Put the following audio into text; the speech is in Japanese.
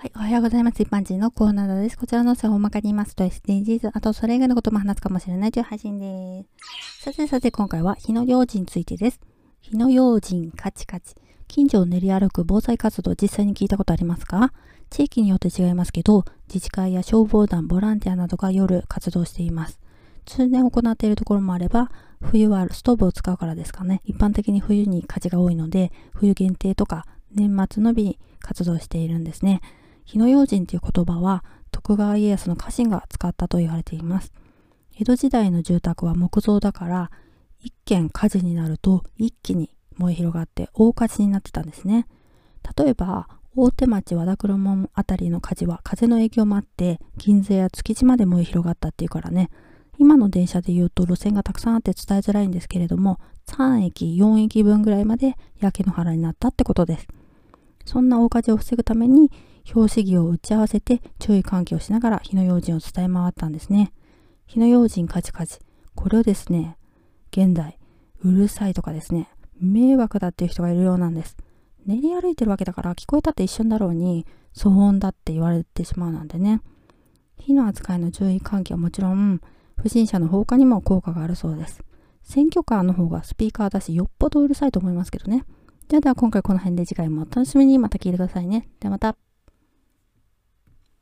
はい、おはようございます。一般人のコーナーです。こちらの音声を大まかに言いますと SDGs、あとそれ以外のことも話すかもしれないという配信です。さてさて今回は火の用心についてです。火の用心カチカチ。近所を練り歩く防災活動実際に聞いたことありますか？地域によって違いますけど、自治会や消防団、ボランティアなどが夜活動しています。通年行っているところもあれば、冬はストーブを使うからですかね。一般的に冬に火事が多いので、冬限定とか年末の日に活動しているんですね。火の用心という言葉は徳川家康の家臣が使ったと言われています。江戸時代の住宅は木造だから一軒火事になると一気に燃え広がって大火事になってたんですね。例えば大手町和田黒門あたりの火事は風の影響もあって銀座や築地まで燃え広がったっていうからね今の電車で言うと路線がたくさんあって伝えづらいんですけれども3駅4駅分ぐらいまで焼け野原になったってことですそんな大火事を防ぐために表紙儀を打ち合わせて注意喚起をしながら火の用心を伝え回ったんですね。火の用心カチカチ。これをですね、現代、うるさいとかですね、迷惑だっていう人がいるようなんです。練り歩いてるわけだから聞こえたって一瞬だろうに騒音だって言われてしまうなんでね。火の扱いの注意喚起はもちろん、不審者の放火にも効果があるそうです。選挙カーの方がスピーカーだしよっぽどうるさいと思いますけどね。じゃあでは今回この辺で次回もお楽しみにまた聞いてくださいね。ではまた。